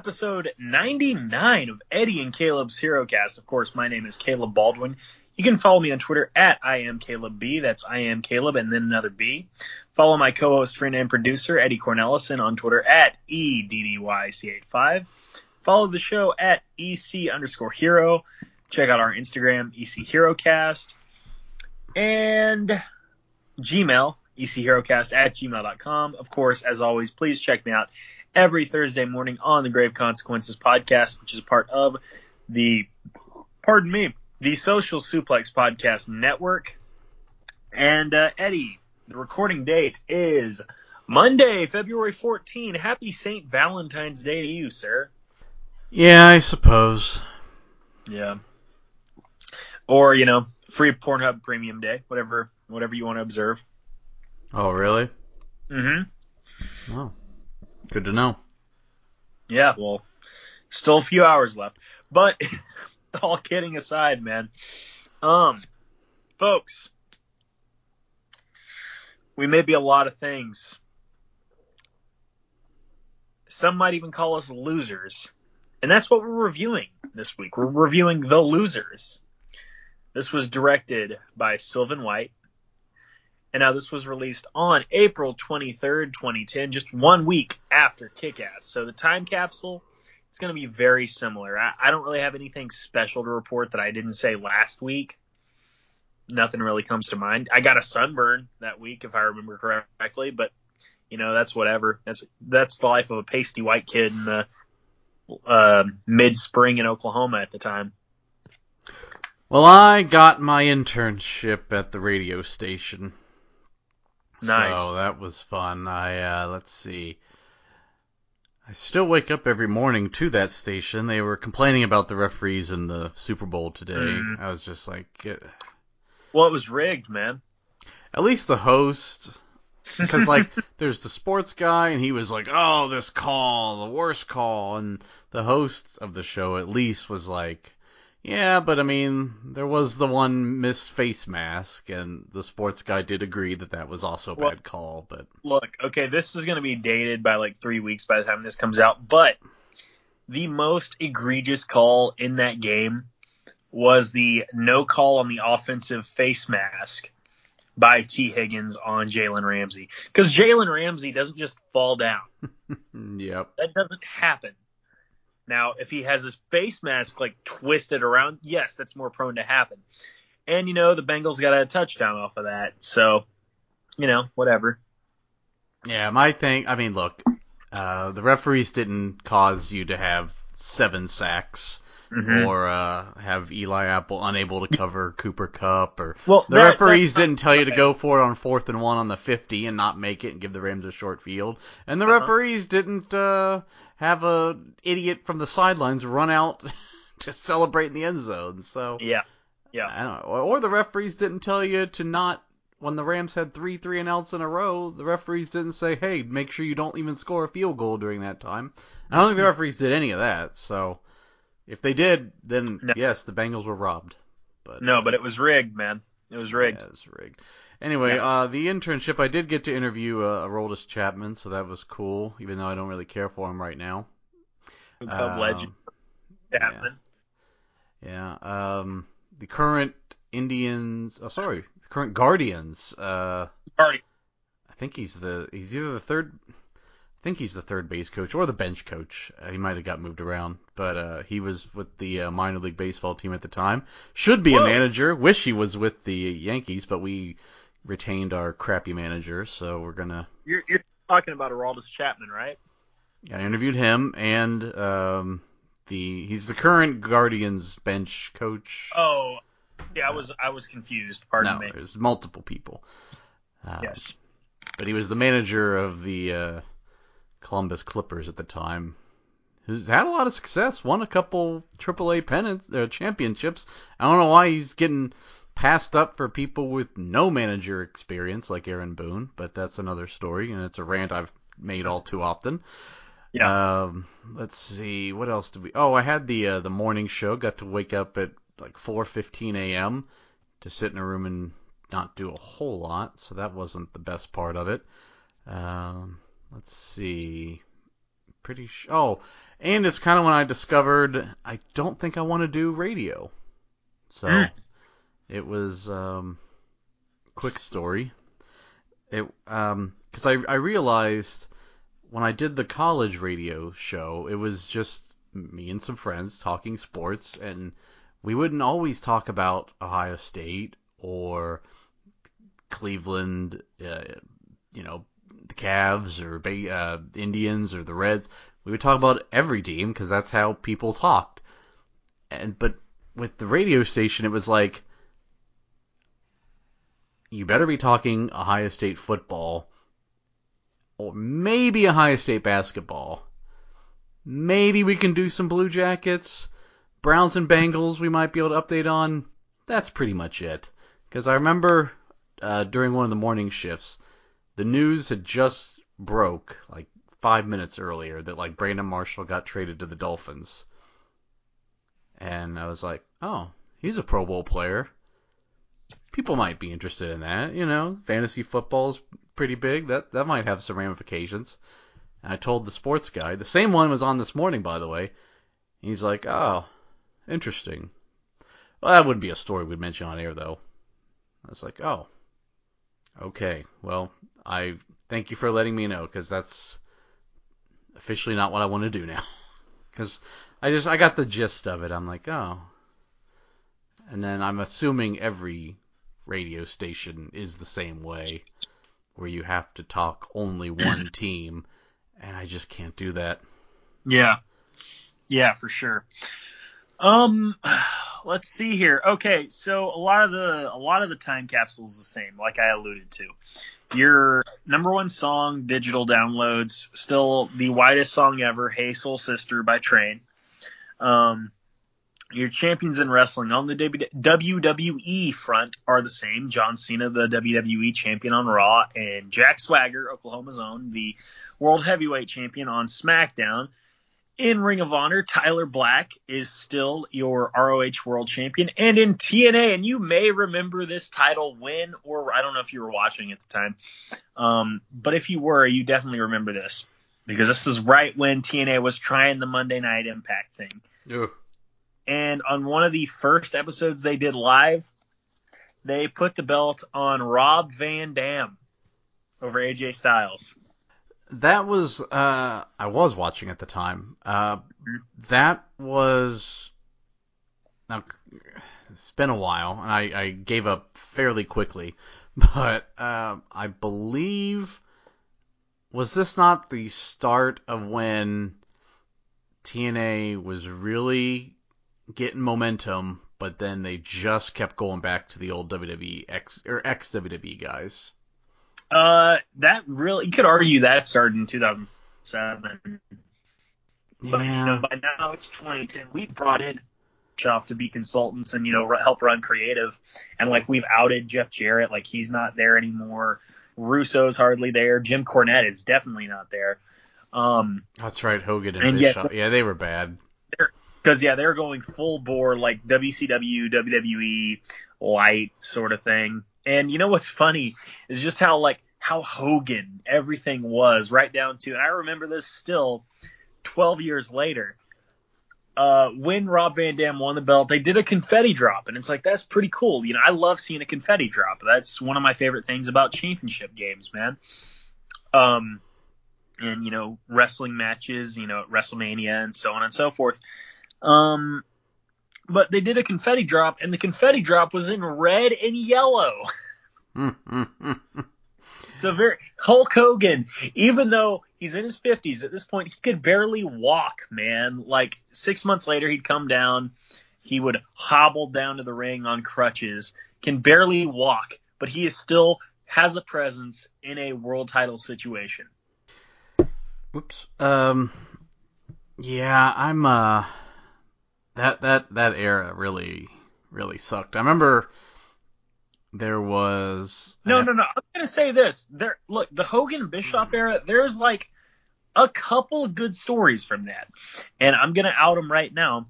episode 99 of Eddie and Caleb's HeroCast. Of course, my name is Caleb Baldwin. You can follow me on Twitter at I am Caleb B. That's I am Caleb and then another B. Follow my co-host, friend, and producer Eddie Cornelison on Twitter at EDDYC85. Follow the show at EC underscore hero. Check out our Instagram, EC HeroCast. And Gmail, ECHeroCast at gmail.com. Of course, as always, please check me out every Thursday morning on the Grave Consequences podcast, which is part of the, pardon me, the Social Suplex Podcast Network. And uh, Eddie, the recording date is Monday, February 14. Happy St. Valentine's Day to you, sir. Yeah, I suppose. Yeah. Or, you know, free Pornhub Premium Day, whatever whatever you want to observe. Oh, really? Mm-hmm. Oh, good to know. Yeah, well, still a few hours left. But all kidding aside, man. Um, folks, we may be a lot of things. Some might even call us losers. And that's what we're reviewing this week. We're reviewing The Losers. This was directed by Sylvain White. And now this was released on April 23rd, 2010, just one week after Kick-Ass. So the time capsule is going to be very similar. I, I don't really have anything special to report that I didn't say last week. Nothing really comes to mind. I got a sunburn that week, if I remember correctly, but you know that's whatever. That's that's the life of a pasty white kid in the uh, mid spring in Oklahoma at the time. Well, I got my internship at the radio station. Nice. So that was fun. I uh, let's see. I still wake up every morning to that station. They were complaining about the referees in the Super Bowl today. Mhm. I was just like, eh. Well, it was rigged, man. at least the host, because like there's the sports guy and he was like, oh, this call, the worst call, and the host of the show at least was like, yeah, but I mean, there was the one missed face mask, and the sports guy did agree that that was also a Well- bad call, but Look, okay, this is going to be dated by like three weeks by the time this comes out, but the most egregious call in that game was the no call on the offensive face mask by Tee Higgins on Jalen Ramsey. Because Jalen Ramsey doesn't just fall down. yep. That doesn't happen. Now, if he has his face mask like twisted around, yes, that's more prone to happen. And you know, the Bengals got a touchdown off of that, so you know, whatever. Yeah, my thing. I mean, look, uh, the referees didn't cause you to have seven sacks Mhm. or uh, have Eli Apple unable to cover Cooper Kupp, or Well, the that- referees didn't tell you to go for it on fourth and one on the 50 and not make it and give the Rams a short field, and the Uh-huh. referees didn't uh, have a idiot from the sidelines run out to celebrate in the end zone. So Yeah, yeah. I don't know. Or the referees didn't tell you to not when the Rams had three three and outs in a row. The referees didn't say, "Hey, make sure you don't even score a field goal during that time." I don't think the referees did any of that. So if they did, then No. yes, the Bengals were robbed. But No, uh, but it was rigged, man. It was rigged. Yeah, it was rigged. Anyway, Yeah. uh, the internship, I did get to interview uh, Aroldis Chapman, so that was cool. Even though I don't really care for him right now. Club Um, legend yeah. Chapman. Yeah. Um, the current Indians. Oh, sorry. The current Guardians. Uh, Party. I think he's the. He's either the third. I think he's the third base coach or the bench coach. Uh, he might have got moved around, but uh, he was with the uh, minor league baseball team at the time. Should be Whoa. a manager. Wish he was with the Yankees, but we retained our crappy manager, so we're gonna. You're, you're talking about Aroldis Chapman, right? I interviewed him and um, the. He's the current Guardians bench coach. Oh, yeah. I was I was confused. Pardon no, me. there's multiple people. Um, Yes. But he was the manager of the uh, Columbus Clippers at the time. Who's had a lot of success, won a couple AAA pennants, uh, championships. I don't know why he's getting passed up for people with no manager experience like Aaron Boone, but that's another story, and it's a rant I've made all too often. Yeah. Um, let's see, what else did we? Oh, I had the uh, the morning show. Got to wake up at like 4:15 a.m. to sit in a room and not do a whole lot, so that wasn't the best part of it. Um, let's see. pretty sh- oh, and it's kind of when I discovered I don't think I want to do radio. So Mm. it was um quick story. It um cuz I I realized when I did the college radio show, it was just me and some friends talking sports and we wouldn't always talk about Ohio State or Cleveland, uh, you know, the Cavs or uh, Indians or the Reds. We would talk about every team because that's how people talked. And but with the radio station, it was like you better be talking Ohio State football or maybe Ohio State basketball. Maybe we can do some Blue Jackets, Browns and Bengals. We might be able to update on. That's pretty much it. Because I remember uh, during one of the morning shifts, the news had just broke like five minutes earlier that like Brandon Marshall got traded to the Dolphins, and I was like, oh, he's a Pro Bowl player. People might be interested in that, you know. Fantasy football is pretty big. That that might have some ramifications. And I told the sports guy, the same one was on this morning, by the way. He's like, oh, interesting. Well, that wouldn't be a story we'd mention on air, though. I was like, oh, okay. Well, I thank you for letting me know because that's officially not what I want to do now. Because I just I got the gist of it. I'm like, oh. And then I'm assuming every radio station is the same way, where you have to talk only one team, and I just can't do that. Yeah. Yeah, for sure. Um let's see here. Okay, so a lot of the a lot of the time capsules the same, like I alluded to. Your number one song, digital downloads, still the widest song ever, Hey Soul Sister by Train. Um your champions in wrestling on the WWE front are the same. John Cena, the WWE champion on Raw, and Jack Swagger, Oklahoma's own, the World Heavyweight Champion on SmackDown. In Ring of Honor, Tyler Black is still your ROH World Champion. And in TNA, and you may remember this title win, or I don't know if you were watching at the time, um, but if you were, you definitely remember this. Because this is right when TNA was trying the Monday Night Impact thing. Ugh. And on one of the first episodes they did live, they put the belt on Rob Van Dam over AJ Styles. That was uh I was watching at the time. Uh that was now it's been a while and I, I gave up fairly quickly. But uh, I believe was this not the start of when TNA was really getting momentum, but then they just kept going back to the old WWE X or ex WWE guys. Uh, that really you could argue that started in 2007, but you know by now it's 2010. We've brought in off to be consultants and you know help run creative, and like we've outed Jeff Jarrett, like he's not there anymore. Russo's hardly there. Jim Cornette is definitely not there. Um, That's right, Hogan and, And yes, Bischoff. yeah, they were bad. because yeah, they're going full bore like WCW, WWE light sort of thing. And you know what's funny is just how like how Hogan everything was right down to, and I remember this still 12 years later. Uh, when Rob Van Dam won the belt, they did a confetti drop, and it's like that's pretty cool. You know, I love seeing a confetti drop. That's one of my favorite things about championship games, man. Um, and you know, wrestling matches, you know, at WrestleMania and so on and so forth. Um, but they did a confetti drop, and the confetti drop was in red and yellow. So very Hulk Hogan, even though he's in his fifties at this point, he could barely walk, man. Like six months later, he'd come down, he would hobble down to the ring on crutches, can barely walk, but he is still has a presence in a world title situation. Whoops. Um. Yeah, I'm. Uh. That that that era really really sucked. I remember there was No, no, no. I'm gonna say this. There, look, the Hogan Bischoff era. There's like a couple good stories from that, and I'm gonna out them right now.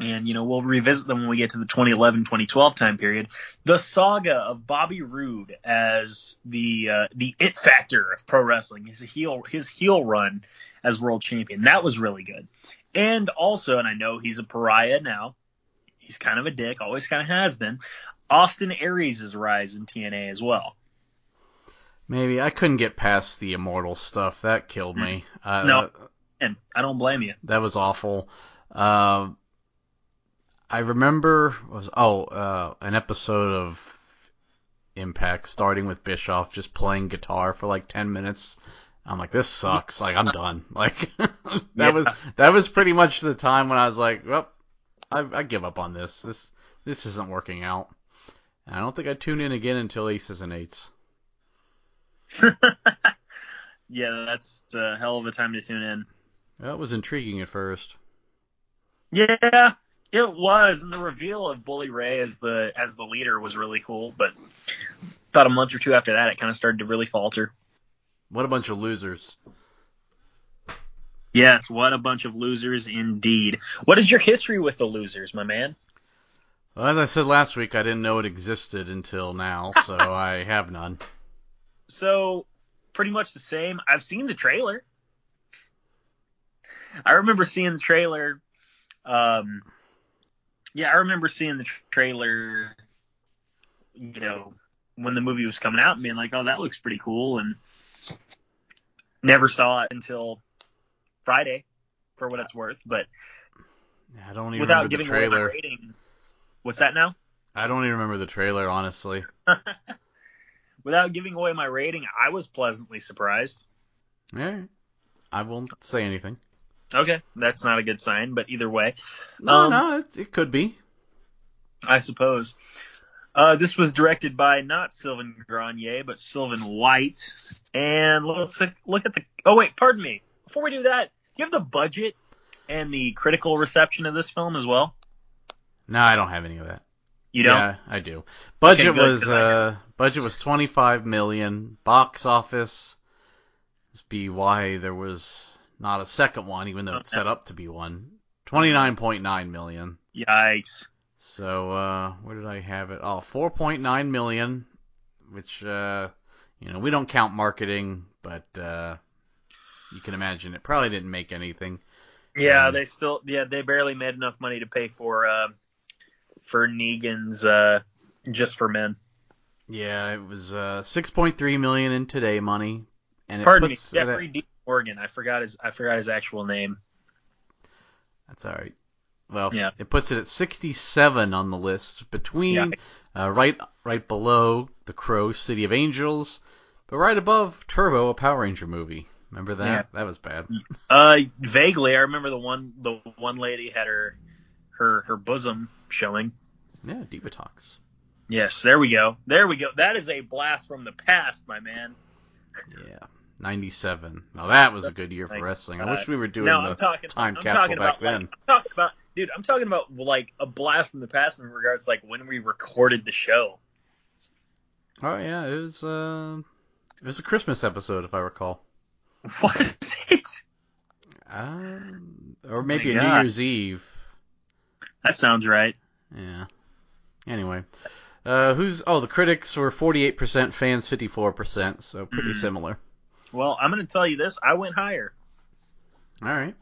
and you know we'll revisit them when we get to the 2011-2012 time period. The saga of Bobby Roode as the uh, the it factor of pro wrestling, his heel his heel run as world champion, that was really good. And also, and I know he's a pariah now, he's kind of a dick, always kind of has been. Austin Aries' rise in TNA as well. Maybe I couldn't get past the immortal stuff. That killed me. Uh, No. And I don't blame you. that was awful. Uh, I remember was oh uh, an episode of Impact starting with Bischoff just playing guitar for like ten minutes. I'm like, this sucks. Like I'm done. Like that Yeah. was that was pretty much the time when I was like, well, I, I give up on this. This this isn't working out. And I don't think I tune in again until Aces and Eights. Yeah, that's a hell of a time to tune in. That was intriguing at first. Yeah, it was, and the reveal of Bully Ray as the as the leader was really cool. But about a month or two after that, it kind of started to really falter. What a bunch of losers. Yes, what a bunch of losers indeed. What is your history with the losers, my man? Well, as I said last week, I didn't know it existed until now, so I have none. So, pretty much the same. I've seen the trailer. I remember seeing the trailer. Um, yeah, I remember seeing the trailer. You know, when the movie was coming out, and being like, "Oh, that looks pretty cool," and never saw it until Friday, for what it's worth. But I don't even without remember the giving away my rating, what's that now? I don't even remember the trailer, honestly. Without giving away my rating, I was pleasantly surprised. Yeah, I won't say anything. Okay, that's not a good sign, but either way, No, Um, no, it, it could be. I suppose. Uh, this was directed by not Sylvain Granier, but Sylvain White. And let's look- at the. Oh wait, pardon me. Before we do that, do you have the budget and the critical reception of this film as well? No, I don't have any of that. You don't. Yeah, I do. Budget good, was uh budget was 25 million. Box office must be why there was not a second one, even though it's set up to be one. 29.9 million. Yikes. So uh, where did I have it? Oh, 4.9 million, which uh, you know we don't count marketing, but uh, you can imagine it probably didn't make anything. Yeah, Um, they still. Yeah, they barely made enough money to pay for uh, for Negan's uh, just for men. Yeah, it was uh, 6.3 million in today money, and Pardon me, puts it at- Jeffrey D. Morgan. I forgot his. I forgot his actual name. That's all right. Well, Yeah. it puts it at 67 on the list, between Yeah. uh, right right below The Crow, City of Angels, but right above Turbo, a Power Ranger movie. Remember that? Yeah. That was bad. Uh, vaguely, I remember the one the one lady had her her her bosom showing. Yeah, Divatox. Yes, there we go. There we go. That is a blast from the past, my man. Yeah, 97. Now that was a good year for wrestling. I wish we were doing no, the talking. time I'm capsule back about, like, then. I'm talking about, dude. I'm talking about like a blast from the past in regards to like when we recorded the show. Oh yeah, it was uh, it was a Christmas episode if I recall. What is it? Um, or maybe a Oh my New Year's Eve. That sounds right. Yeah. Anyway, uh, who's? Oh, the critics were 48%, fans 54%, so pretty Mhm. similar. Well, I'm gonna tell you this. I went higher. All right.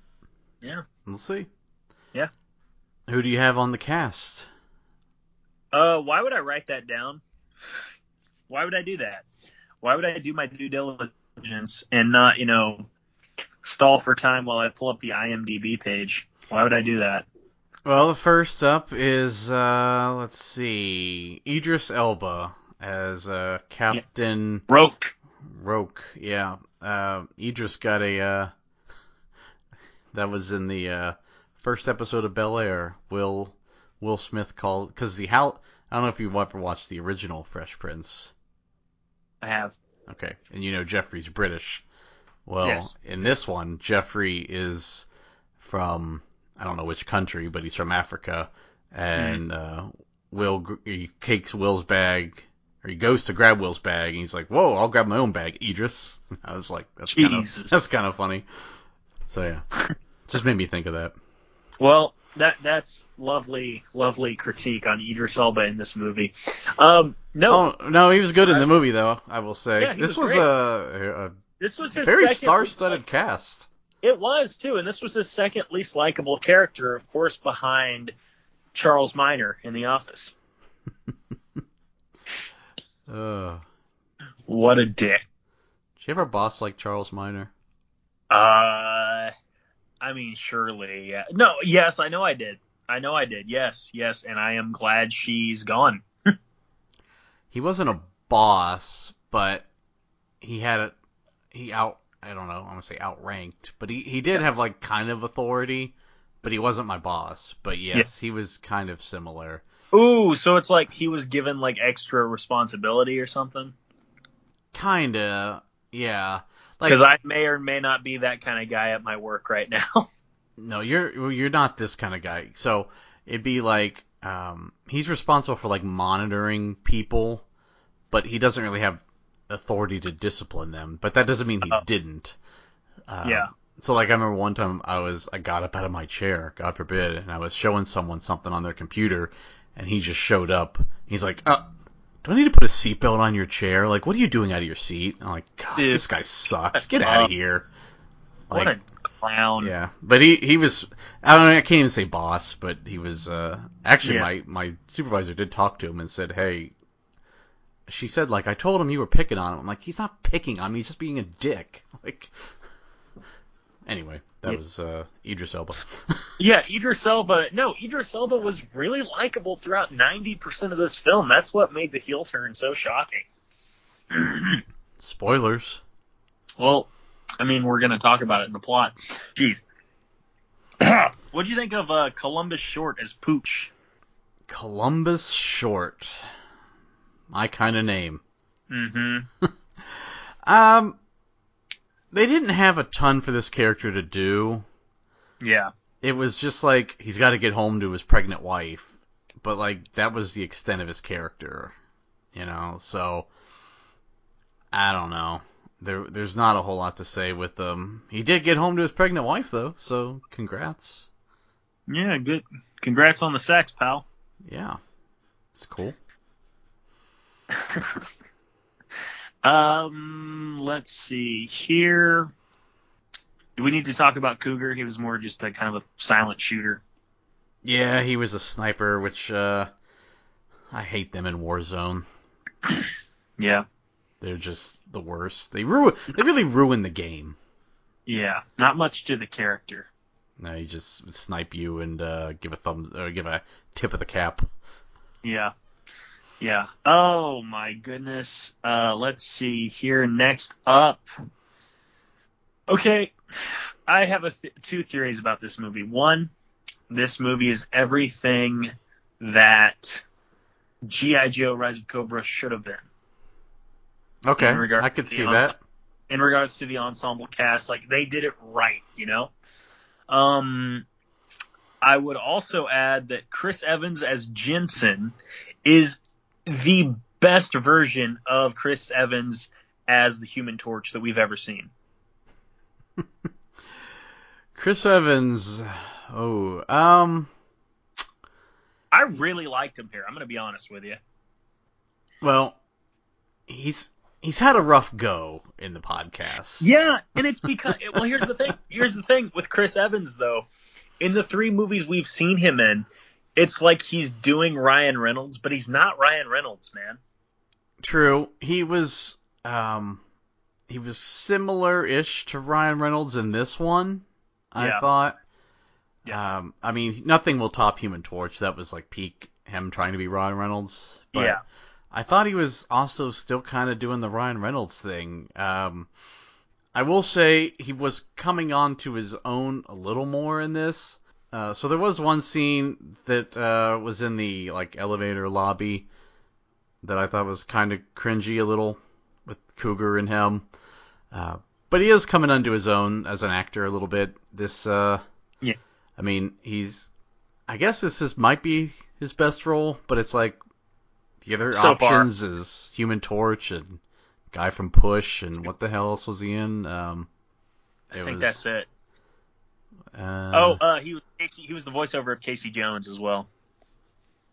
Yeah. We'll see. Yeah. Who do you have on the cast? Uh, why would I write that down? Why would I do that? Why would I do my due diligence and not, you know, stall for time while I pull up the IMDb page? Why would I do that? Well, the first up is uh, let's see, Idris Elba as uh, Captain Roque. Roque. Yeah. Uh, Idris got a uh, that was in the uh, first episode of Bel Air. Will Will Smith called because the how I don't know if you've ever watched the original Fresh Prince. I have. Okay, and you know Jeffrey's British. Well, Yes. in this one, Jeffrey is from I don't know which country, but he's from Africa, and uh, Will he takes Will's bag, or he goes to grab Will's bag, and he's like, "Whoa, I'll grab my own bag, Idris." I was like, "That's kind of that's kind of funny." So yeah, just made me think of that. Well, that that's lovely, lovely critique on Idris Elba in this movie. Um, no, Oh no, he was good in the movie though. I will say Yeah, this was was, a, a this was his very star-studded cast. It was too, and this was his second least likable character, of course, behind Charles Miner in The Office. Uh, What a dick. did you ever boss like Charles Miner? Uh, I mean, surely, yeah. No, yes, I know I did. I know I did. Yes, yes, and I am glad she's gone. He wasn't a boss, but he had a he out. I don't know. I'm gonna say outranked, but he he did have like kind of authority, but he wasn't my boss. But yes, he was kind of similar. Ooh, so it's like he was given like extra responsibility or something. Kinda, yeah. Like Because I may or may not be that kind of guy at my work right now. No, you're you're not this kind of guy. So it'd be like um, he's responsible for like monitoring people, but he doesn't really have authority to discipline them. But that doesn't mean he Oh. didn't. Uh, Yeah. So like I remember one time I was I got up out of my chair, God forbid, and I was showing someone something on their computer, and he just showed up. He's like, uh, do I need to put a seatbelt on your chair? Like, what are you doing out of your seat? I'm like, God, Dude. this guy sucks. Get out of here. what Like, a clown. yeah, but he he was I don't know, I can't even say boss, but he was uh actually Yeah. my my supervisor did talk to him and said, "Hey, she said like I told him you were picking on him." I'm like, "He's not picking on me, he's just being a dick." Like Anyway, that Yeah. was uh Idris Elba. Yeah, Idris Elba. No, Idris Elba was really likable throughout 90% of this film. That's what made the heel turn so shocking. Spoilers. well, I mean, we're going to talk about it in the plot. Jeez. what do you think of uh, Columbus Short as Pooch? Columbus Short. My kind of name. Mm-hmm. Um they didn't have a ton for this character to do. Yeah. it was just like he's got to get home to his pregnant wife, but like that was the extent of his character, you know. So I don't know. There, there's not a whole lot to say with him. He did get home to his pregnant wife though, so congrats. Yeah, good. Congrats on the sex, pal. Yeah, it's cool. Um, let's see here. Do we need to talk about Cougar? He was more just a kind of a silent shooter. Yeah, he was a sniper, which uh, I hate them in Warzone. Yeah. They're just the worst. They ruin. They really ruin the game. Yeah. Not much to the character. No, he just snipe you and uh, give a thumbs or give a tip of the cap. Yeah. Yeah. Oh my goodness. Uh, let's see here. Next up. Okay, I have a th- two theories about this movie. One, this movie is everything that GI Joe: Rise of Cobra should have been. Okay, I could see ense- that. in regards to the ensemble cast. Like they did it right, you know. Um, I would also add that Chris Evans as Jensen is the best version of Chris Evans as the Human Torch that we've ever seen. Chris Evans. Oh, um, I really liked him here. I'm going to be honest with you. well, he's he's had a rough go in the podcast. Yeah, and it's because well, here's the thing. Here's the thing with Chris Evans though. In the three movies we've seen him in, it's like he's doing Ryan Reynolds, but he's not Ryan Reynolds, man. True. He was um he was similar-ish to Ryan Reynolds in this one. I Yeah. thought. Yeah. Um, I mean, nothing will top Human Torch. That was like peak him trying to be Ryan Reynolds. But Yeah. I thought he was also still kind of doing the Ryan Reynolds thing. Um, I will say he was coming on to his own a little more in this. Uh, so there was one scene that uh, was in the like elevator lobby that I thought was kind of cringy a little with Cougar and him. Uh, but he is coming onto his own as an actor a little bit. This, uh, Yeah. I mean, he's, I guess this is might be his best role, but it's like the other So far. options is Human Torch and guy from Push and what the hell else was he in? Um, I think was- that's it. Uh, oh, uh, he was Casey, he was the voiceover of Casey Jones as well.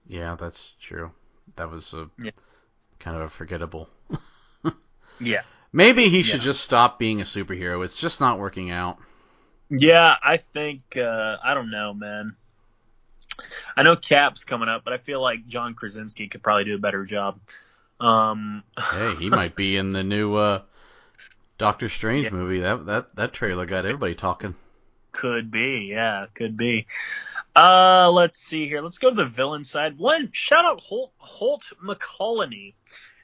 yeah, that's true. That was a Yeah. kind of a forgettable. Yeah. Maybe he should Yeah. just stop being a superhero. It's just not working out. Yeah, I think uh, I don't know, man. I know Cap's coming up, but I feel like John Krasinski could probably do a better job. Um, Hey, he might be in the new uh, Doctor Strange Yeah. movie. That that that trailer got everybody talking. Could be, yeah, could be. Uh, let's see here. Let's go to the villain side. One shout out Holt, Holt McCallany.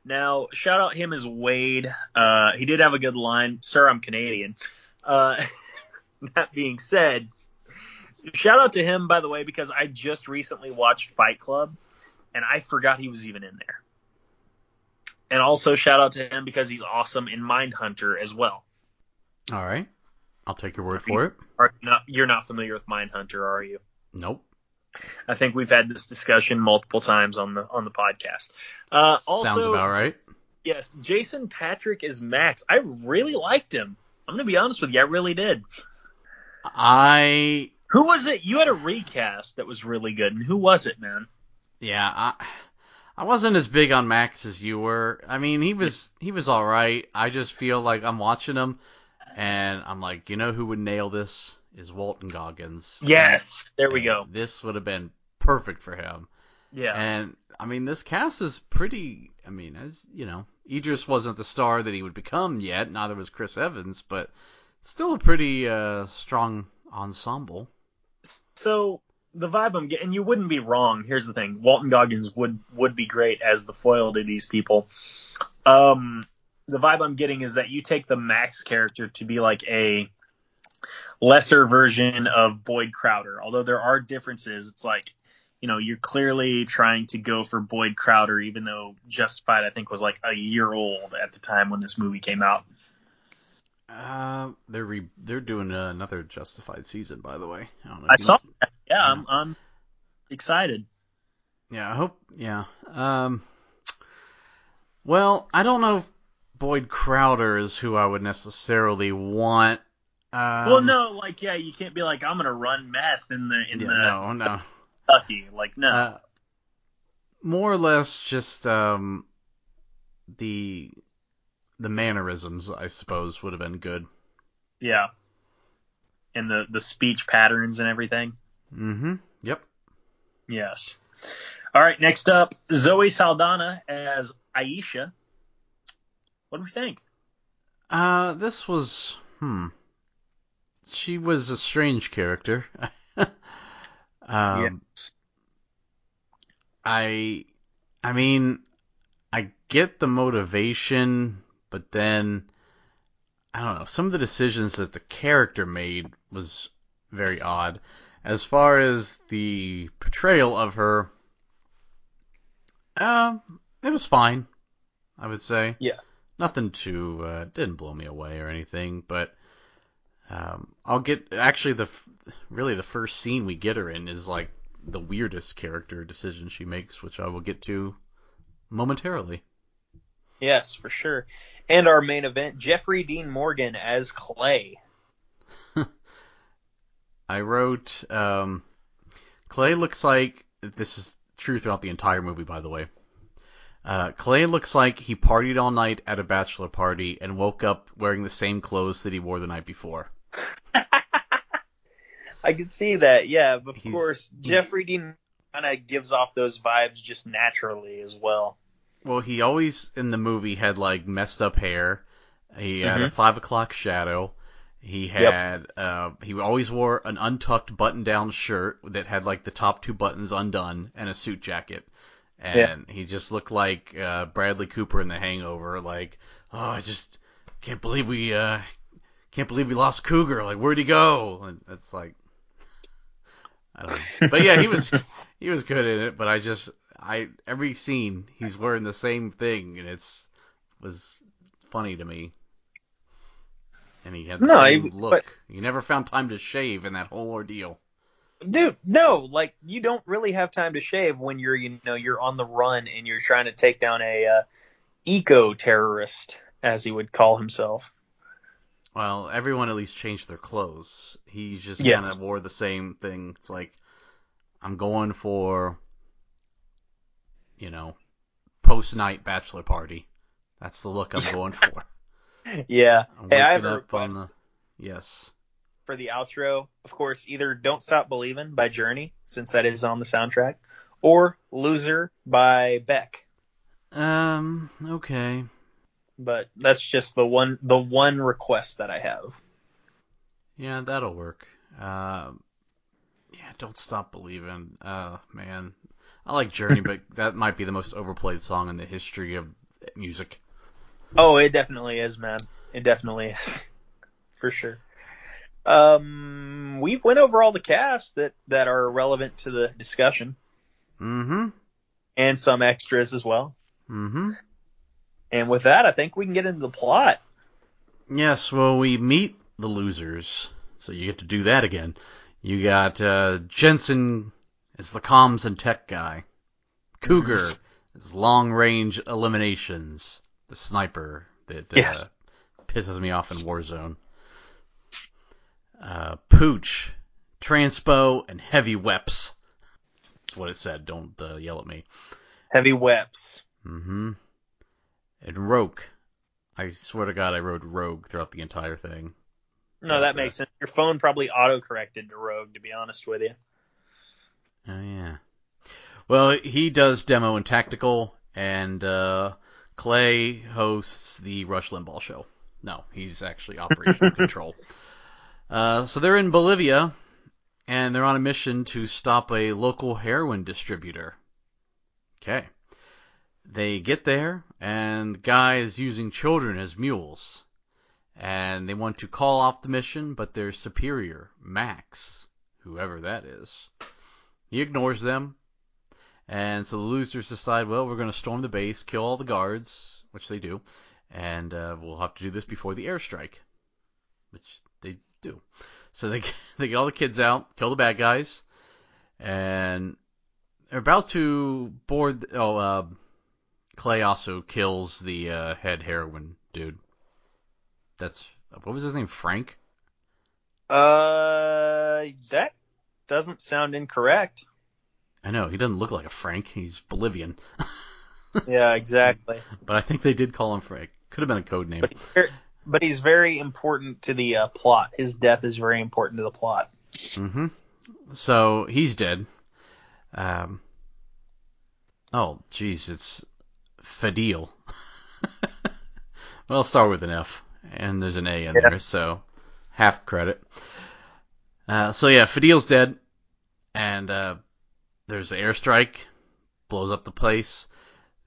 Now, shout out him as Wade. Uh, he did have a good line. Sir, I'm Canadian. Uh, that being said, shout out to him, by the way, because I just recently watched Fight Club and I forgot he was even in there. And also shout out to him because he's awesome in Mindhunter as well. All right, I'll take your word for it. Are not, you're not familiar with Mindhunter, are you? Nope. I think we've had this discussion multiple times on the on the podcast. Uh, also, Sounds about right. yes, Jason Patric is Max. I really liked him. I'm gonna be honest with you, I really did. I Who was it? You had a recast that was really good, and who was it, man? yeah, I I wasn't as big on Max as you were. I mean, he was he was all right. I just feel like I'm watching him, and I'm like, you know who would nail this is Walton Goggins. Yes, there we go. This would have been perfect for him. Yeah, And I mean, this cast is pretty. I mean, as you know, Idris wasn't the star that he would become yet. Neither was Chris Evans, but still a pretty uh, strong ensemble. so the vibe I'm getting, and you wouldn't be wrong. Here's the thing: Walton Goggins would would be great as the foil to these people. Um, the vibe I'm getting is that you take the Max character to be like a lesser version of Boyd Crowder. Although there are differences, it's like you know you're clearly trying to go for Boyd Crowder, even though Justified I think was like a year old at the time when this movie came out. Uh, they're re- they're doing another Justified season, by the way. I don't know. I saw that. Yeah, I'm I'm excited. Yeah, I hope. Yeah. Um. Well, I don't know if Boyd Crowder is who I would necessarily want. Um, well, no, like yeah, you can't be like I'm gonna run meth in the in Yeah, the no, no. Kentucky. Like no, Uh, more or less just um the the mannerisms, I suppose, would have been good. yeah, and the the speech patterns and everything. Mm-hmm. Yep. Yes. All right, next up, Zoe Saldana as Aisha. What do we think? Uh, this was hmm. She was a strange character. um, I, I mean, I get the motivation, but then I don't know. Some of the decisions that the character made was very odd. As far as the portrayal of her, um, it was fine. I would say. Yeah. Nothing too uh, didn't blow me away or anything, but um, I'll get actually the really the first scene we get her in is like the weirdest character decision she makes, which I will get to momentarily. Yes, for sure. And our main event, Jeffrey Dean Morgan as Clay. I wrote um, Clay looks like this is true throughout the entire movie, by the way. Uh, Clay looks like he partied all night at a bachelor party and woke up wearing the same clothes that he wore the night before. I can see that, yeah. Of He's- course, he's- Jeffrey Dean kind of gives off those vibes just naturally as well. Well, he always in the movie had like messed up hair. He had a Mhm. five o'clock shadow. He had uh, he always wore an untucked button-down shirt that had like the top two buttons undone and a suit jacket. And he just looked like uh, Bradley Cooper in The Hangover. Like, oh, I just can't believe we uh, can't believe we lost Cougar. Like, where'd he go? And it's like, I don't know. But yeah, he was he was good in it. But I just I every scene he's wearing the same thing, and it's was funny to me. And he had the No, same he- look. but- He never found time to shave in that whole ordeal. Dude, no, like you don't really have time to shave when you're, you know, you're on the run and you're trying to take down a uh, eco terrorist, as he would call himself. Well, everyone at least changed their clothes. He just Yeah. kind of wore the same thing. It's like I'm going for, you know, post night bachelor party. That's the look I'm going for. Yeah. I'm Hey, I have a up on request. the yes. For the outro, of course, either Don't Stop Believing by Journey, since that is on the soundtrack, or Loser by Beck. Um. Okay. But that's just the one the one request that I have. Yeah, that'll work. Um. yeah, don't stop believing. Uh, man, I like Journey, but that might be the most overplayed song in the history of music. Oh, it definitely is, man. It definitely is. For sure. Um we've went over all the casts that, that are relevant to the discussion Mm-hmm. and some extras as well. Mm-hmm. And with that I think we can get into the plot. Yes, well, we meet the losers, so you get to do that again. You got uh, Jensen as the comms and tech guy. Cougar is long range eliminations, the sniper that uh, Yes. pisses me off in Warzone. Uh, Pooch, transpo, and heavy weps. That's what it said. Don't uh, yell at me. Heavy Weps. Mm-hmm. And Rogue. I swear to God, I wrote Rogue throughout the entire thing. No, that makes sense. Your phone probably auto corrected to Rogue, to be honest with you. Oh yeah. Well, he does demo and tactical, and uh, Clay hosts the Rush Limbaugh show. No, he's actually operational control. Uh, so they're in Bolivia, and they're on a mission to stop a local heroin distributor. Okay. They get there, and the guy is using children as mules. And they want to call off the mission, but their superior, Max, whoever that is, he ignores them. And so the losers decide, well, we're going to storm the base, kill all the guards, which they do, and uh, we'll have to do this before the airstrike, which do. So they they get all the kids out, kill the bad guys, and they're about to board. Oh, uh, Clay also kills the uh, head heroin dude. That's what was his name? Frank. Uh, that doesn't sound incorrect. I know he doesn't look like a Frank. He's Bolivian, Yeah, exactly. but I think they did call him Frank. Could have been a code name. But, very- but he's very important to the uh, plot. His death is very important to the plot. hmm So he's dead. Um. Oh, jeez, it's Fadil. well, start with an F, and there's an A in Yeah. there, so half credit. Uh, so yeah, Fadil's dead, and uh, there's an airstrike, blows up the place.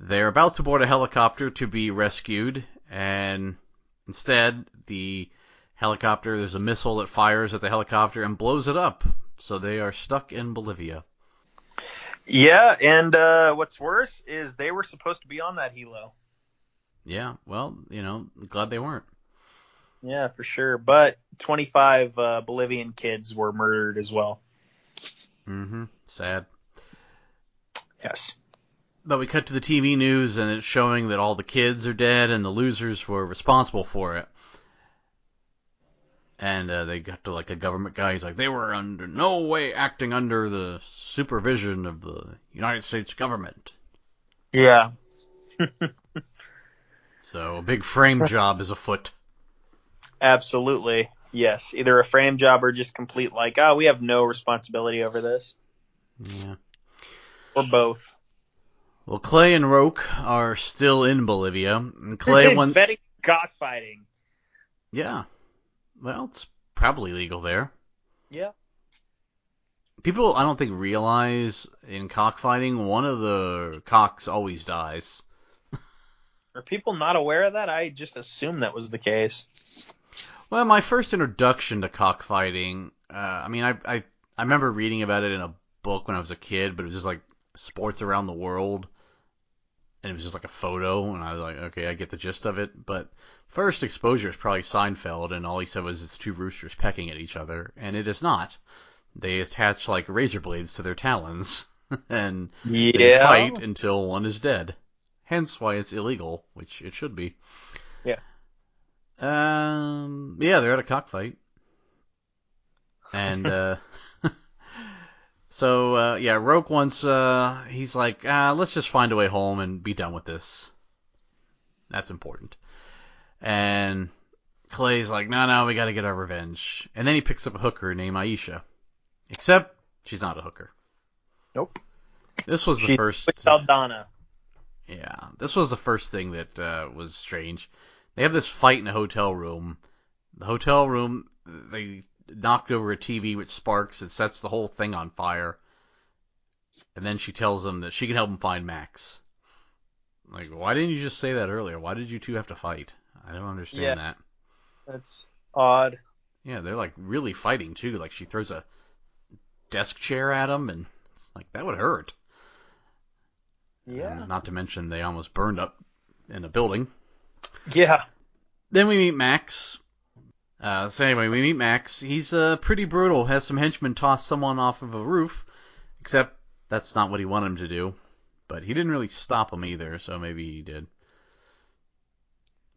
They're about to board a helicopter to be rescued, and instead, the helicopter, there's a missile that fires at the helicopter and blows it up. So they are stuck in Bolivia. Yeah, and uh, what's worse is they were supposed to be on that helo. Yeah, well, you know, glad they weren't. Yeah, for sure. But 25 uh, Bolivian kids were murdered as well. Mm hmm Sad. Yes. But we cut to the TV news and it's showing that all the kids are dead and the losers were responsible for it. And uh, they got to like a government guy. He's like, they were under no way acting under the supervision of the United States government. Yeah. So a big frame job is afoot. Absolutely. Yes. Either a frame job or just complete like, oh, we have no responsibility over this. Yeah. Or both. Well, Clay and Roque are still in Bolivia. And Clay won. Betting cockfighting. Yeah. Well, it's probably legal there. Yeah. People, I don't think, realize in cockfighting, one of the cocks always dies. Are people not aware of that? I just assumed that was the case. Well, my first introduction to cockfighting, uh, I mean, I, I I remember reading about it in a book when I was a kid, but it was just like sports around the world, and it was just like a photo, and I was like, okay, I get the gist of it. But first exposure is probably Seinfeld, and all he said was it's two roosters pecking at each other, and it is not. They attach like razor blades to their talons, and they fight until one is dead. Hence why it's illegal, which it should be. Yeah. Um, yeah, they're at a cockfight. And, uh, so, uh, yeah, Roque wants, uh, he's like, ah, let's just find a way home and be done with this. That's important. And Clay's like, no, no, we gotta get our revenge. And then he picks up a hooker named Aisha. Except, she's not a hooker. Nope. This was the She first. with Saldana. Yeah, this was the first thing that uh, was strange. They have this fight in a hotel room. The hotel room, they knocked over a TV which sparks. and sets the whole thing on fire. And then she tells him that she can help him find Max. Like, why didn't you just say that earlier? Why did you two have to fight? I don't understand Yeah. that. That's odd. Yeah, they're like really fighting too. Like she throws a desk chair at him, and like that would hurt. Yeah. And not to mention they almost burned up in a building. Yeah. Then we meet Max. Uh, so anyway, we meet Max. He's uh, pretty brutal. Has some henchmen toss someone off of a roof, except that's not what he wanted him to do. But he didn't really stop him either, so maybe he did.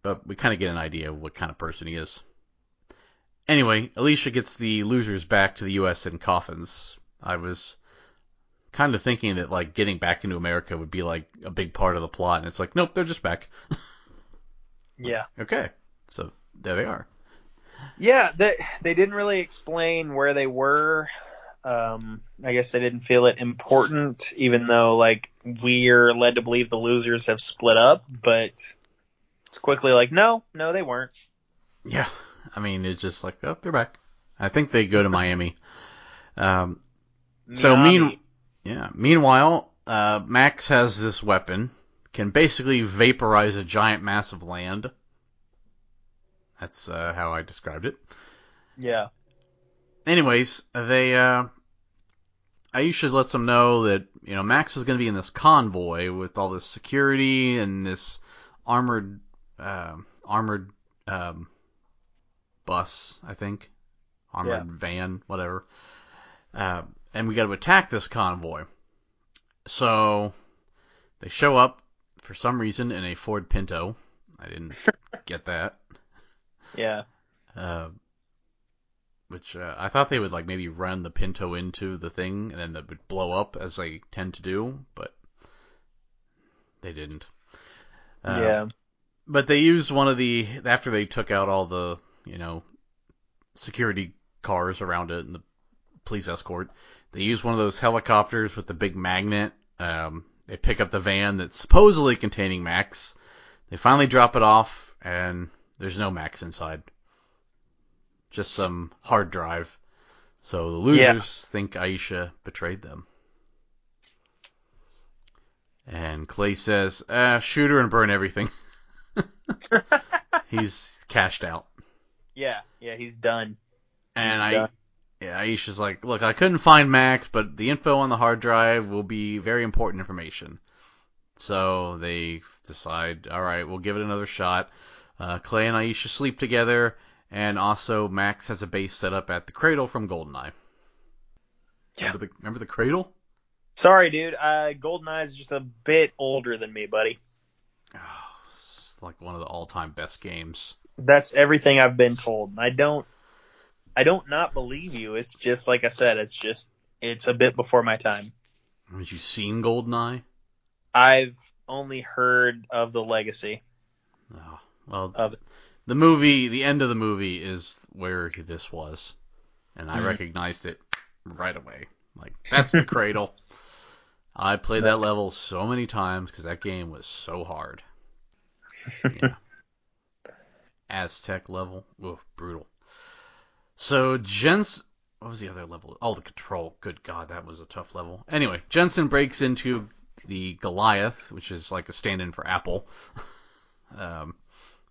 But we kind of get an idea of what kind of person he is. Anyway, Alicia gets the losers back to the U.S. in coffins. I was kind of thinking that like getting back into America would be like a big part of the plot, and it's like, nope, they're just back. Yeah. Okay, so there they are. Yeah, they they didn't really explain where they were. Um, I guess they didn't feel it important, even though like we're led to believe the losers have split up. But it's quickly like, no, no, they weren't. Yeah, I mean it's just like, oh, they're back. I think they go to Miami. Um, so Miami. mean, yeah. Meanwhile, uh, Max has this weapon, can basically vaporize a giant mass of land. That's uh, how I described it. yeah, Anyways, they uh, Aisha lets them know that you know Max is going to be in this convoy with all this security and this armored uh, armored um, bus, I think, armored van, whatever. Uh, and we got to attack this convoy. So they show up for some reason in a Ford Pinto. I didn't get that. Yeah, Uh, which uh, I thought they would like maybe run the Pinto into the thing and then it would blow up as they tend to do, but they didn't. Uh, yeah, But they used one of the after they took out all the you know security cars around it and the police escort. They used one of those helicopters with the big magnet. Um, they pick up the van that's supposedly containing Max. They finally drop it off, and there's no Max inside. Just some hard drive. So the losers Yeah. think Aisha betrayed them. And Clay says, uh, shoot her and burn everything. He's cashed out. yeah, yeah. He's done. And He's I, done. yeah, Aisha's like, look, I couldn't find Max, but the info on the hard drive will be very important information. So they decide, all right, we'll give it another shot. Uh, Clay and Aisha sleep together, and also Max has a base set up at the Cradle from Goldeneye. Yeah. Remember the remember the Cradle? Sorry, dude. Uh, Goldeneye is just a bit older than me, buddy. Oh, it's like one of the all-time best games. That's everything I've been told. I don't, I don't not believe you. It's just like I said. It's just, it's a bit before my time. Have you seen Goldeneye? I've only heard of the legacy Oh, well, it. the movie, the end of the movie is where this was, and I Mhm. recognized it right away. Like that's the Cradle. I played that level so many times because that game was so hard. Yeah. Aztec level, oof, brutal. So Jens, what was the other level? Oh, the control. Good God, that was a tough level. Anyway, Jensen breaks into the Goliath, which is like a stand-in for Apple. Um,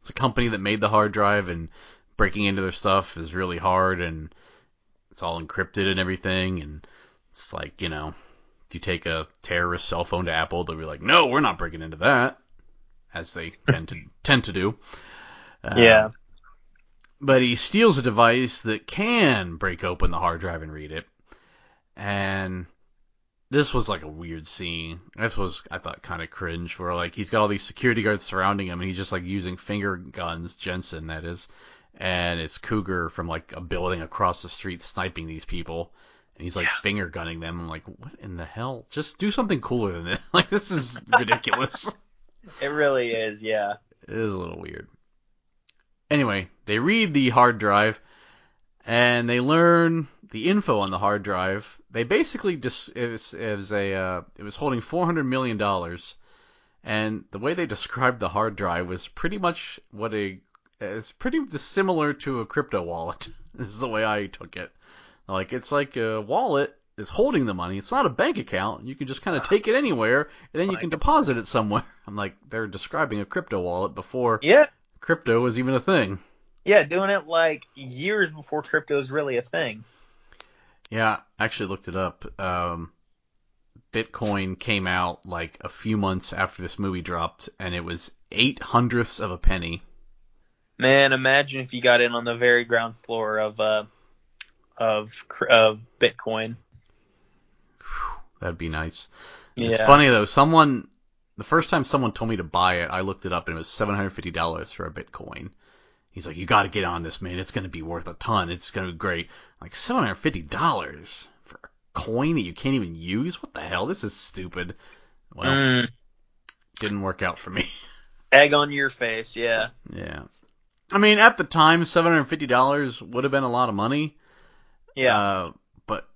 it's a company that made the hard drive, and breaking into their stuff is really hard, and it's all encrypted and everything. And it's like, you know, if you take a terrorist cell phone to Apple, they'll be like, "No, we're not breaking into that," as they tend to tend to do. Uh, Yeah. But he steals a device that can break open the hard drive and read it, and this was like a weird scene. This was I thought kind of cringe, where like he's got all these security guards surrounding him, and he's just like using finger guns, Jensen that is, and it's Cougar from like a building across the street sniping these people, and he's like Yeah. finger gunning them. I'm like, what in the hell? Just do something cooler than this. Like this is ridiculous. It really is, yeah. It is a little weird. Anyway, they read the hard drive and they learn the info on the hard drive. They basically just it was, it was a uh, it was holding 400 million dollars, and the way they described the hard drive was pretty much what a it's pretty similar to a crypto wallet. this is the way I took it. Like it's like a wallet is holding the money. It's not a bank account. You can just kind of take it anywhere, and then you can deposit it somewhere. I'm like, they're describing a crypto wallet before Yeah, crypto was even a thing. yeah, doing it like years before crypto is really a thing. Yeah, I actually looked it up. Um, Bitcoin came out like a few months after this movie dropped, and it was eight hundredths of a penny. Man, imagine if you got in on the very ground floor of uh of of Bitcoin. That'd be nice. Yeah. It's funny though. Someone, the first time someone told me to buy it, I looked it up and it was seven hundred fifty dollars for a Bitcoin. He's like, "You got to get on this, man. It's gonna be worth a ton. It's gonna be great." I'm like seven hundred fifty dollars for a coin that you can't even use? What the hell? This is stupid. Well, Mm, didn't work out for me. egg on your face, yeah. Yeah. I mean, at the time, seven hundred fifty dollars would have been a lot of money. Yeah. Uh, but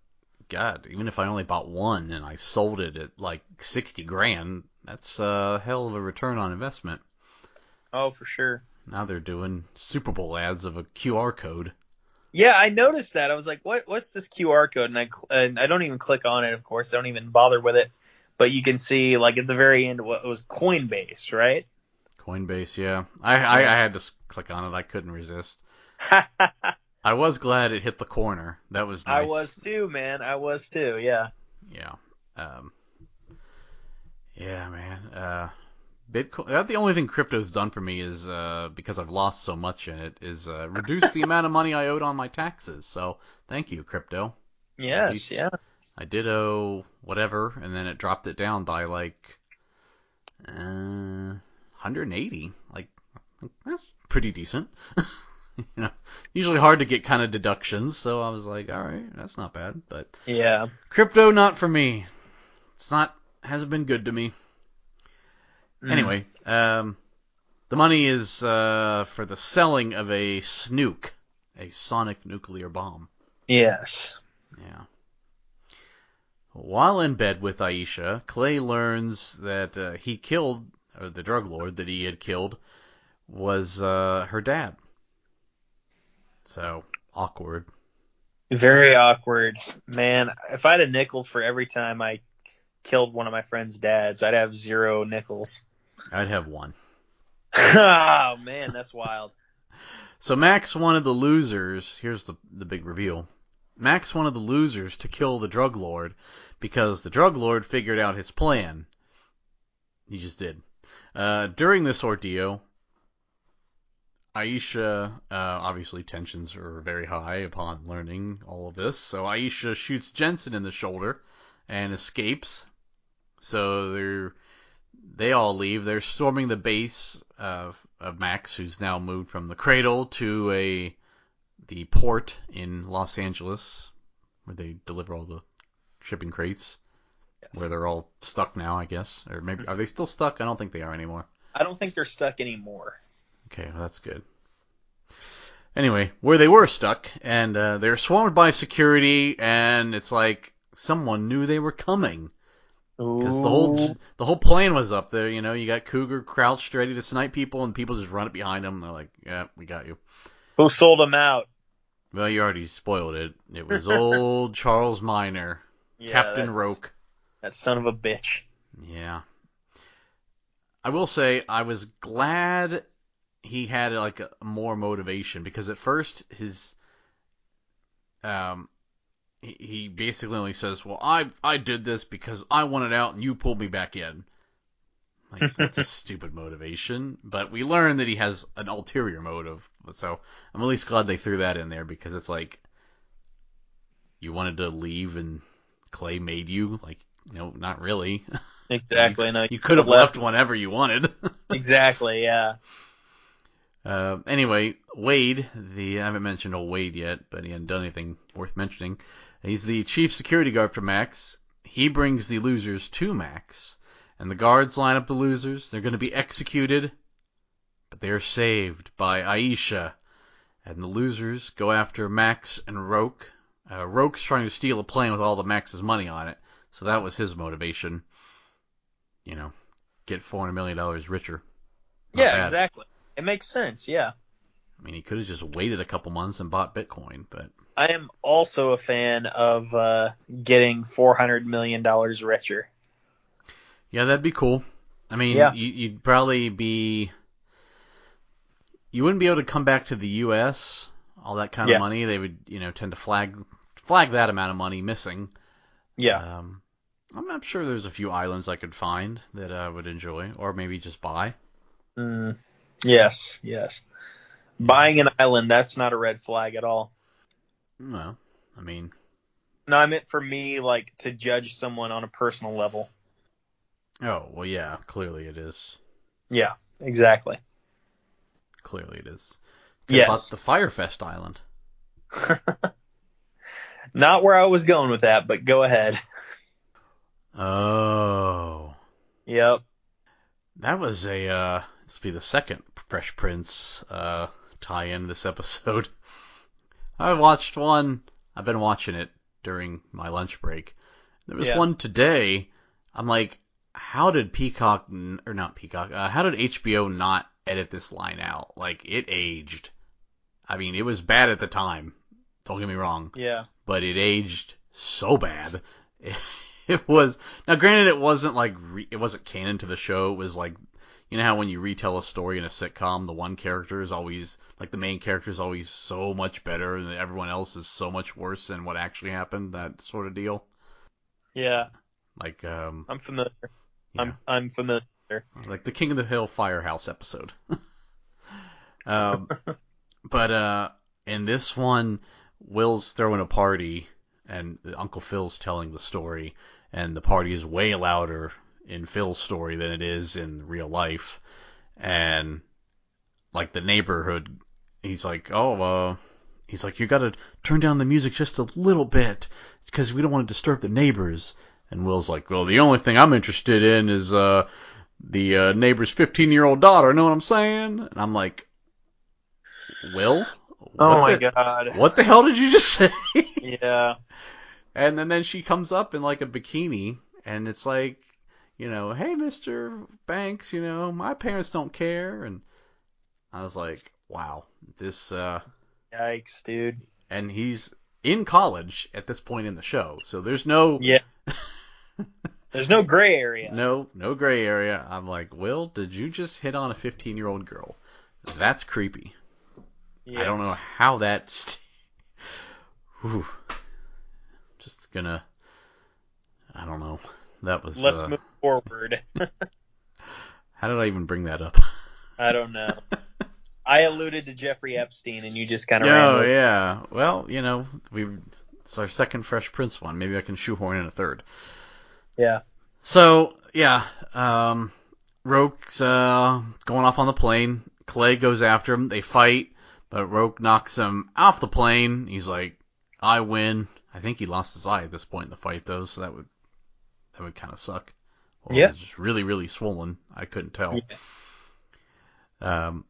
God, even if I only bought one and I sold it at like sixty grand, that's a hell of a return on investment. oh, for sure. Now they're doing Super Bowl ads of a QR code. Yeah, I noticed that. I was like, "What? What's this QR code?" And I and I don't even click on it. Of course, I don't even bother with it. But you can see, like at the very end, what was Coinbase, right? Coinbase, yeah. I I, I had to click on it. I couldn't resist. I was glad it hit the corner. That was I was too, man. I was too. Yeah. Yeah. Um, yeah, man. Uh, Bitcoin. That the only thing crypto's done for me is uh, because I've lost so much in it is uh, reduce the amount of money I owed on my taxes. So thank you, crypto. Yes. least- Yeah. I did owe whatever, and then it dropped it down by like uh, 180. Like that's pretty decent. you know, usually hard to get kind of deductions, so I was like, all right, that's not bad. But Yeah. Crypto, not for me. It's not hasn't been good to me. Mm. Anyway, um, the money is uh, for the selling of a snook, a sonic nuclear bomb. Yes. Yeah. While in bed with Aisha, Clay learns that uh, he killed, or the drug lord that he had killed, was uh, her dad. So awkward. Very awkward, man. If I had a nickel for every time I killed one of my friend's dads, I'd have zero nickels. I'd have one. oh man, that's wild. So Max wanted the losers. Here's the the big reveal. Max wanted the losers to kill the drug lord because the drug lord figured out his plan. He just did. Uh, during this ordeal, Aisha, uh, obviously tensions are very high upon learning all of this. So Aisha shoots Jensen in the shoulder and escapes. So they're they all leave. They're storming the base of, of Max, who's now moved from the cradle to a the port in Los Angeles, where they deliver all the shipping crates, where they're all stuck now, I guess. Or maybe are they still stuck? I don't think they are anymore. I don't think they're stuck anymore. Okay, well, that's good. Anyway, where they were stuck, and uh, they're swarmed by security, and it's like someone knew they were coming. Because the whole the whole plan was up there, you know. You got Cougar crouched, ready to snipe people, and people just run it behind them. They're like, "Yeah, we got you." who sold them out? Well, you already spoiled it. It was old Charles Miner, Yeah, Captain Roque. That son of a bitch. Yeah. I will say I was glad he had like a, more motivation because at first his um he, basically only says, "Well, I I did this because I wanted out and you pulled me back in." Like that's a stupid motivation, but we learn that he has an ulterior motive. So I'm at least glad they threw that in there because it's like you wanted to leave and Clay made you like no, not really. Exactly. you, no, you could have left whenever you wanted. Exactly. Yeah. Uh, anyway, Wade, the I haven't mentioned old Wade yet, but he hadn't done anything worth mentioning. He's the chief security guard for Max. He brings the losers to Max, and the guards line up the losers. They're going to be executed, but they are saved by Aisha, and the losers go after Max and Roque. Uh, Roque's trying to steal a plane with all the Max's money on it, so that was his motivation. You know, get four hundred million dollars richer. Not yeah. bad. Exactly. It makes sense. Yeah. I mean, he could have just waited a couple months and bought Bitcoin, but I am also a fan of uh, getting four hundred million dollars richer. yeah, that'd be cool. I mean, Yeah. you, you'd probably be, you wouldn't be able to come back to the U.S. All that kind Yeah. of money, they would, you know, tend to flag flag that amount of money missing. Yeah. Um, I'm not sure there's a few islands I could find that I would enjoy, or maybe just buy. Mm, yes. Yes. Buying an island, that's not a red flag at all. No, I mean, No, I meant for me, like to judge someone on a personal level. oh well, yeah, clearly it is. Yeah. Exactly. Clearly it is. Yes. the Fyre Fest Island. Not where I was going with that, but go ahead. Oh. Yep. That was a uh this be the second Fresh Prince uh tie-in this episode. I watched one. I've been watching it during my lunch break. There was Yeah. one today. I'm like, how did Peacock or not Peacock? Uh, how did HBO not edit this line out? Like it aged. I mean, it was bad at the time. Don't get me wrong Yeah. but it aged so bad. It, was now granted it wasn't like re, it wasn't canon to the show. It was like you know how when you retell a story in a sitcom, the one character is always like the main character is always so much better and everyone else is so much worse than what actually happened. That sort of deal. Yeah. Like um I'm familiar. yeah, I'm I'm familiar. like the King of the Hill Firehouse episode. um, but uh, in this one, Will's throwing a party, and Uncle Phil's telling the story, and the party is way louder in Phil's story than it is in real life, and like the neighborhood, he's like, oh, uh, he's like, you gotta turn down the music just a little bit, because we don't want to disturb the neighbors. And Will's like, well, the only thing I'm interested in is uh the uh, neighbor's 15 year old daughter. Know what I'm saying? And I'm like, Will? Oh my the- god. What the hell did you just say? Yeah. and then, then she comes up in like a bikini, and it's like, you know, hey, Mr. Banks, you know, my parents don't care. And I was like, wow, this, uh, Yikes, dude. and he's in college at this point in the show, so there's no, Yeah. There's no gray area. no, no gray area. I'm like, Will, did you just hit on a 15 year old girl? That's creepy. I don't know how that's. Whew. Just gonna. I don't know. That was. Let's uh, move forward. How did I even bring that up? I don't know. I alluded to Jeffrey Epstein, and you just kind of oh yeah. Well, you know, we. It's our second Fresh Prince one. Maybe I can shoehorn in a third. Yeah. So yeah, um, Roque's uh, going off on the plane. Clay goes after him. They fight, but Roque knocks him off the plane. He's like, "I win." I think he lost his eye at this point in the fight, though, so that would that would kind of suck. Or Yeah. it was just really, really swollen. I couldn't tell. Yeah. Um,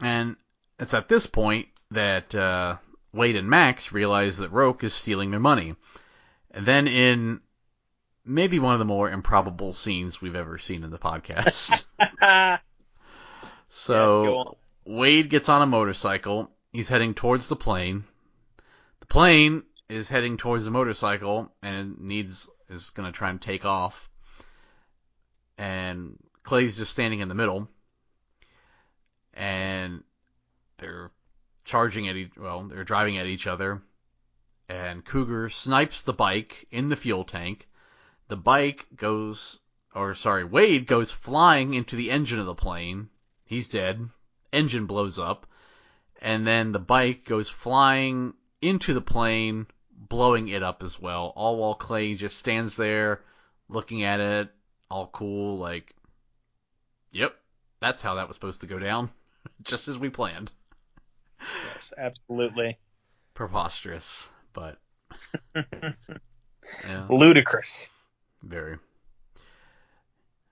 and it's at this point that uh, Wade and Max realize that Roque is stealing their money. And then in maybe one of the more improbable scenes we've ever seen in the podcast. So on. Wade gets on a motorcycle. He's heading towards the plane. The plane is heading towards the motorcycle and it needs is going to try and take off. And Clay's just standing in the middle. And they're charging at each well, they're driving at each other. And Cougar snipes the bike in the fuel tank. The bike goes or sorry, Wade goes flying into the engine of the plane. He's dead. Engine blows up. And then the bike goes flying into the plane blowing it up as well. All while Clay just stands there looking at it, all cool, like, yep, that's how that was supposed to go down, just as we planned. Yes, absolutely. Preposterous, but yeah, Ludicrous. very.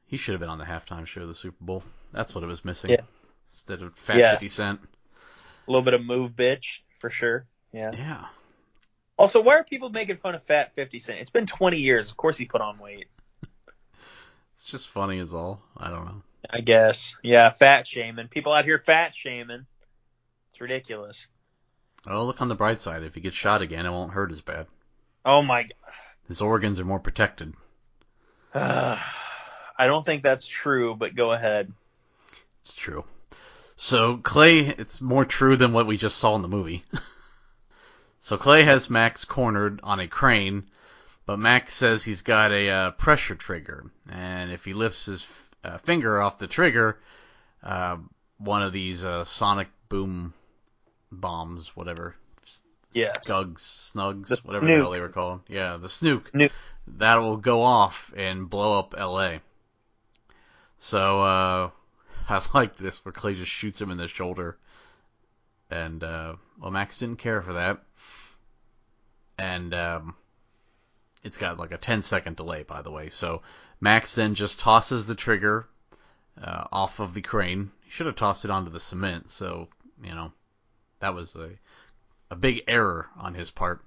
He should have been on the halftime show of the Super Bowl. That's what it was missing. Yeah. Instead of Fat Yeah. 50 Cent. A little bit of move, bitch, for sure. Yeah. Yeah. Also, why are people making fun of Fat 50 Cent? It's been 20 years. Of course he put on weight. It's just funny as all. I don't know. I guess. Yeah, fat shaming. People out here fat shaming. It's ridiculous. Oh, look on the bright side. If he gets shot again, it won't hurt as bad. Oh my god. His organs are more protected. god. I don't think that's true, but go ahead. It's true. So Clay, it's more true than what we just saw in the movie. so Clay has Max cornered on a crane, but Max says he's got a uh, pressure trigger, and if he lifts his uh, finger off the trigger, uh, one of these uh, sonic boom bombs, whatever, Yes. Scugs, Snugs, The whatever the hell they were called. Yeah, the Snook. Snook. That will go off and blow up L.A. So uh, I like this where Clay just shoots him in the shoulder, and uh, well, Max didn't care for that, and um, it's got like a 10 second delay, by the way. So Max then just tosses the trigger uh, off of the crane. He should have tossed it onto the cement. So you know that was a a big error on his part.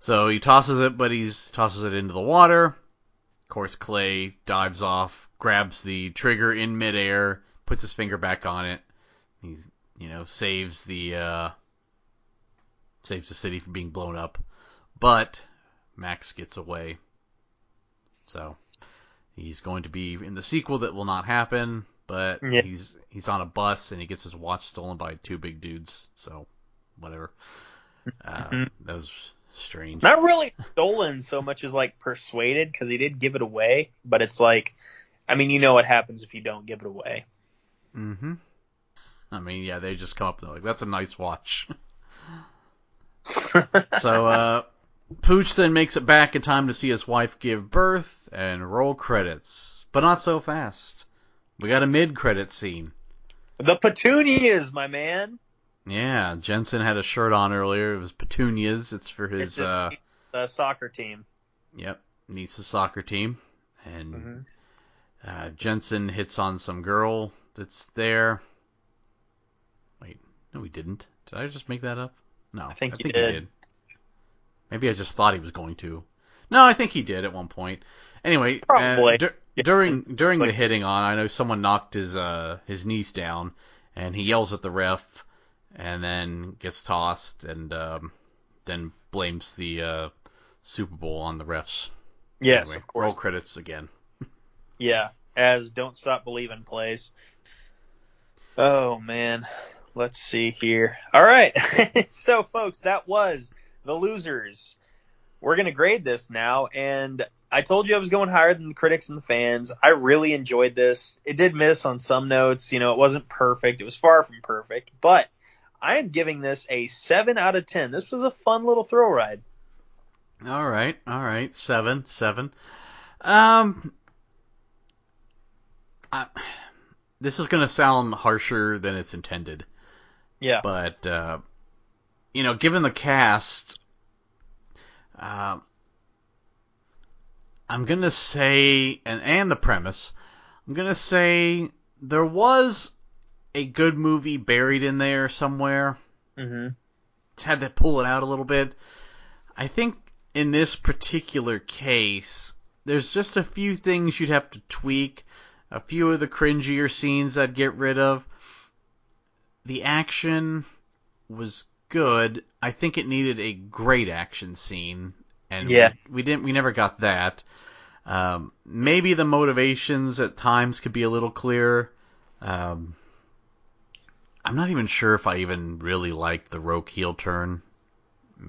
So he tosses it, but he's tosses it into the water. Of course, Clay dives off, grabs the trigger in midair, puts his finger back on it. He's, you know, saves the uh, saves the city from being blown up. But Max gets away. So he's going to be in the sequel that will not happen. But Yeah. he's he's on a bus and he gets his watch stolen by two big dudes. So whatever. Uh, Mhm. that was strange. Not really stolen so much as like persuaded because he did give it away, but it's like, I mean, you know what happens if you don't give it away. Mm-hmm. I mean, yeah, they just come up and they're like, "That's a nice watch." so, uh, Pooch then makes it back in time to see his wife give birth and roll credits, but not so fast. We got a mid-credit scene. the petunias, my man. Yeah, Jensen had a shirt on earlier. It was petunias. It's for his, It's uh, The soccer team. yep, Niece's soccer team, and Mhm. Uh, Jensen hits on some girl that's there. Wait, no, he didn't. Did I just make that up? No, I think you he did. did. Maybe I just thought he was going to. No, I think he did at one point. Anyway, Probably. uh, dur- Yeah. during during the hitting on, I know someone knocked his uh his niece down, and he yells at the ref, and then gets tossed, and um, then blames the uh, Super Bowl on the refs. Yes, Anyway, of course. Roll credits again. Yeah, as Don't Stop Believing plays. Oh man, let's see here. All right, so folks, that was the losers. We're gonna grade this now, and I told you I was going higher than the critics and the fans. I really enjoyed this. It did miss on some notes. You know, it wasn't perfect. It was far from perfect, but I am giving this a seven out of ten. This was a fun little thrill ride. All right, all right, seven, seven. Um, I, this is gonna sound harsher than it's intended, Yeah. but uh, you know, given the cast, uh, I'm gonna say, and and the premise, I'm gonna say there was a good movie buried in there somewhere Mm-hmm. had to pull it out a little bit. I think in this particular case, there's just a few things you'd have to tweak. A few of the cringier scenes I'd get rid of. The action was good. I think it needed a great action scene, and Yeah. we, we didn't. We never got that. Um, maybe the motivations at times could be a little clearer. Um, I'm not even sure if I even really liked the Roque heel turn.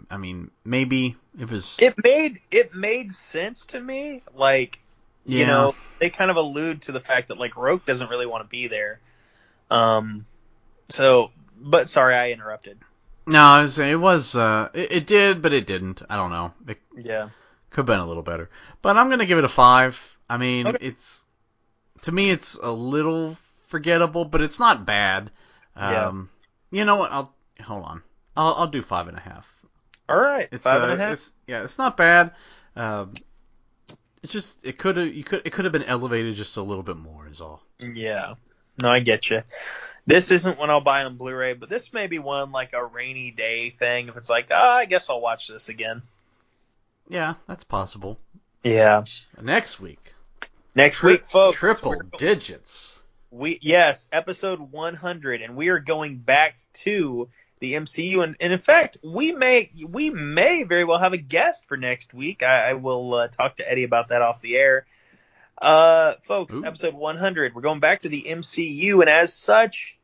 I mean, maybe it was. It made it made sense to me. Like yeah, you know, they kind of allude to the fact that like Roque doesn't really want to be there. Um, so, but sorry, I interrupted. No, I was saying it was. Uh, it, it did, but it didn't. I don't know. It Yeah. could have been a little better. But I'm gonna give it a five. I mean, Okay. it's to me it's a little forgettable, but it's not bad. Yeah. Um, you know what? I'll hold on. I'll I'll do five and a half. All right. It's Five uh, and a half. It's, yeah, it's not bad. Um, it's just it could have you could it could have been elevated just a little bit more is all. Yeah. No, I get you. This isn't one I'll buy on Blu-ray, but this may be one like a rainy day thing. If it's like, ah, I guess I'll watch this again. Yeah, that's possible. Yeah. Next week, Next tri- week, folks. triple digits. We yes, episode 100, and we are going back to the MCU, and, and in fact, we may we may very well have a guest for next week. I, I will uh, talk to Eddie about that off the air. Uh, folks, Ooh. episode 100. We're going back to the MCU, and as such,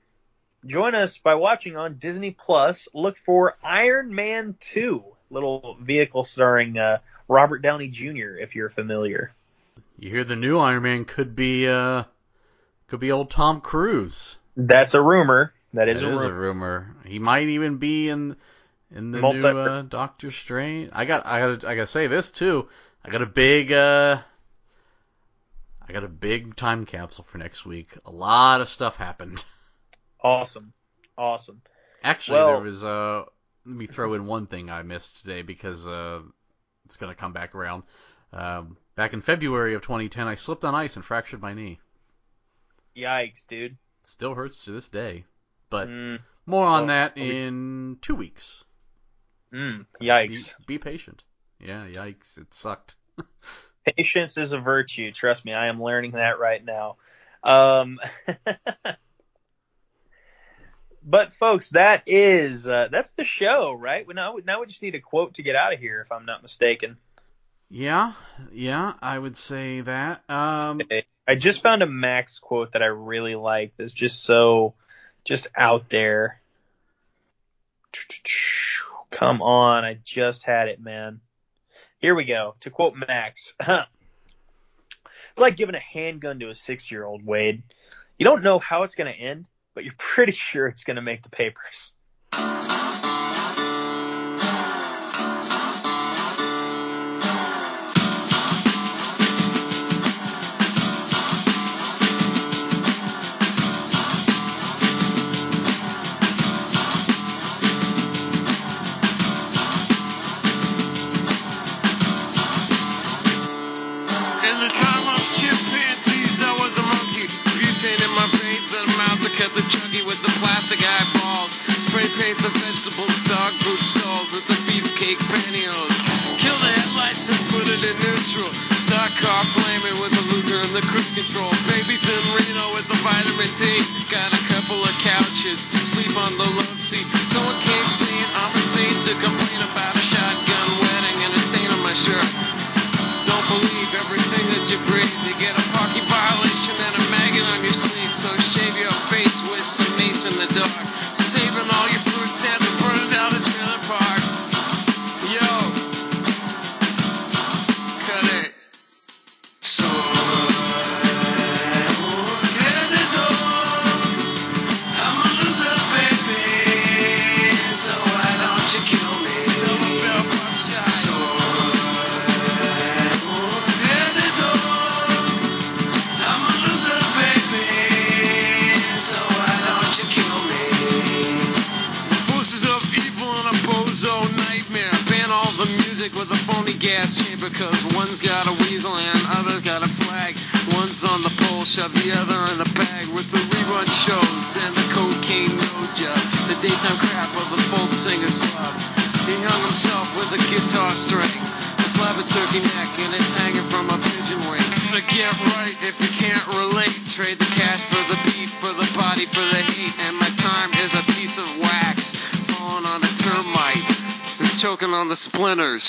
join us by watching on Disney Plus. Look for Iron Man 2, little vehicle starring uh, Robert Downey Jr. If you're familiar. You hear the new Iron Man could be uh could be old Tom Cruise. That's a rumor. That is That a is rumor. a rumor. He might even be in in the Multi- new uh, Doctor Strange. I got I got I got to say this too. I got a big uh I got a big time capsule for next week. A lot of stuff happened. Awesome. Awesome. Actually, Well- there was uh let me throw in one thing I missed today because uh it's going to come back around. Um, back in February of 2010, I slipped on ice and fractured my knee. Yikes, dude. Still hurts to this day. But Mm, more on that in two weeks. mm, Be, yikes. be patient. Yeah, yikes. It sucked. Patience is a virtue. Trust me, I am learning that right now. Um, but folks, that is uh, that's the show, right? Now now we just need a quote to get out of here, if I'm not mistaken. Yeah, yeah, I would say that. Um, I just found a Max quote that I really like. That's just so just out there. Come on, I just had it, man. Here we go. To quote Max, it's like giving a handgun to a six-year-old, Wade. You don't know how it's going to end, but you're pretty sure it's going to make the papers. In the time of chimpanzees, I was a monkey. Butane in my veins and a mouth to cut the chunky with the plastic eyeballs. Spray paint the vegetables, dog food stalls with the beefcake pantyhose. Kill the headlights and put it in neutral. Stock car flaming with the loser and the cruise control. Babies in Reno with the vitamin D. Got a couple of couches, sleep on the on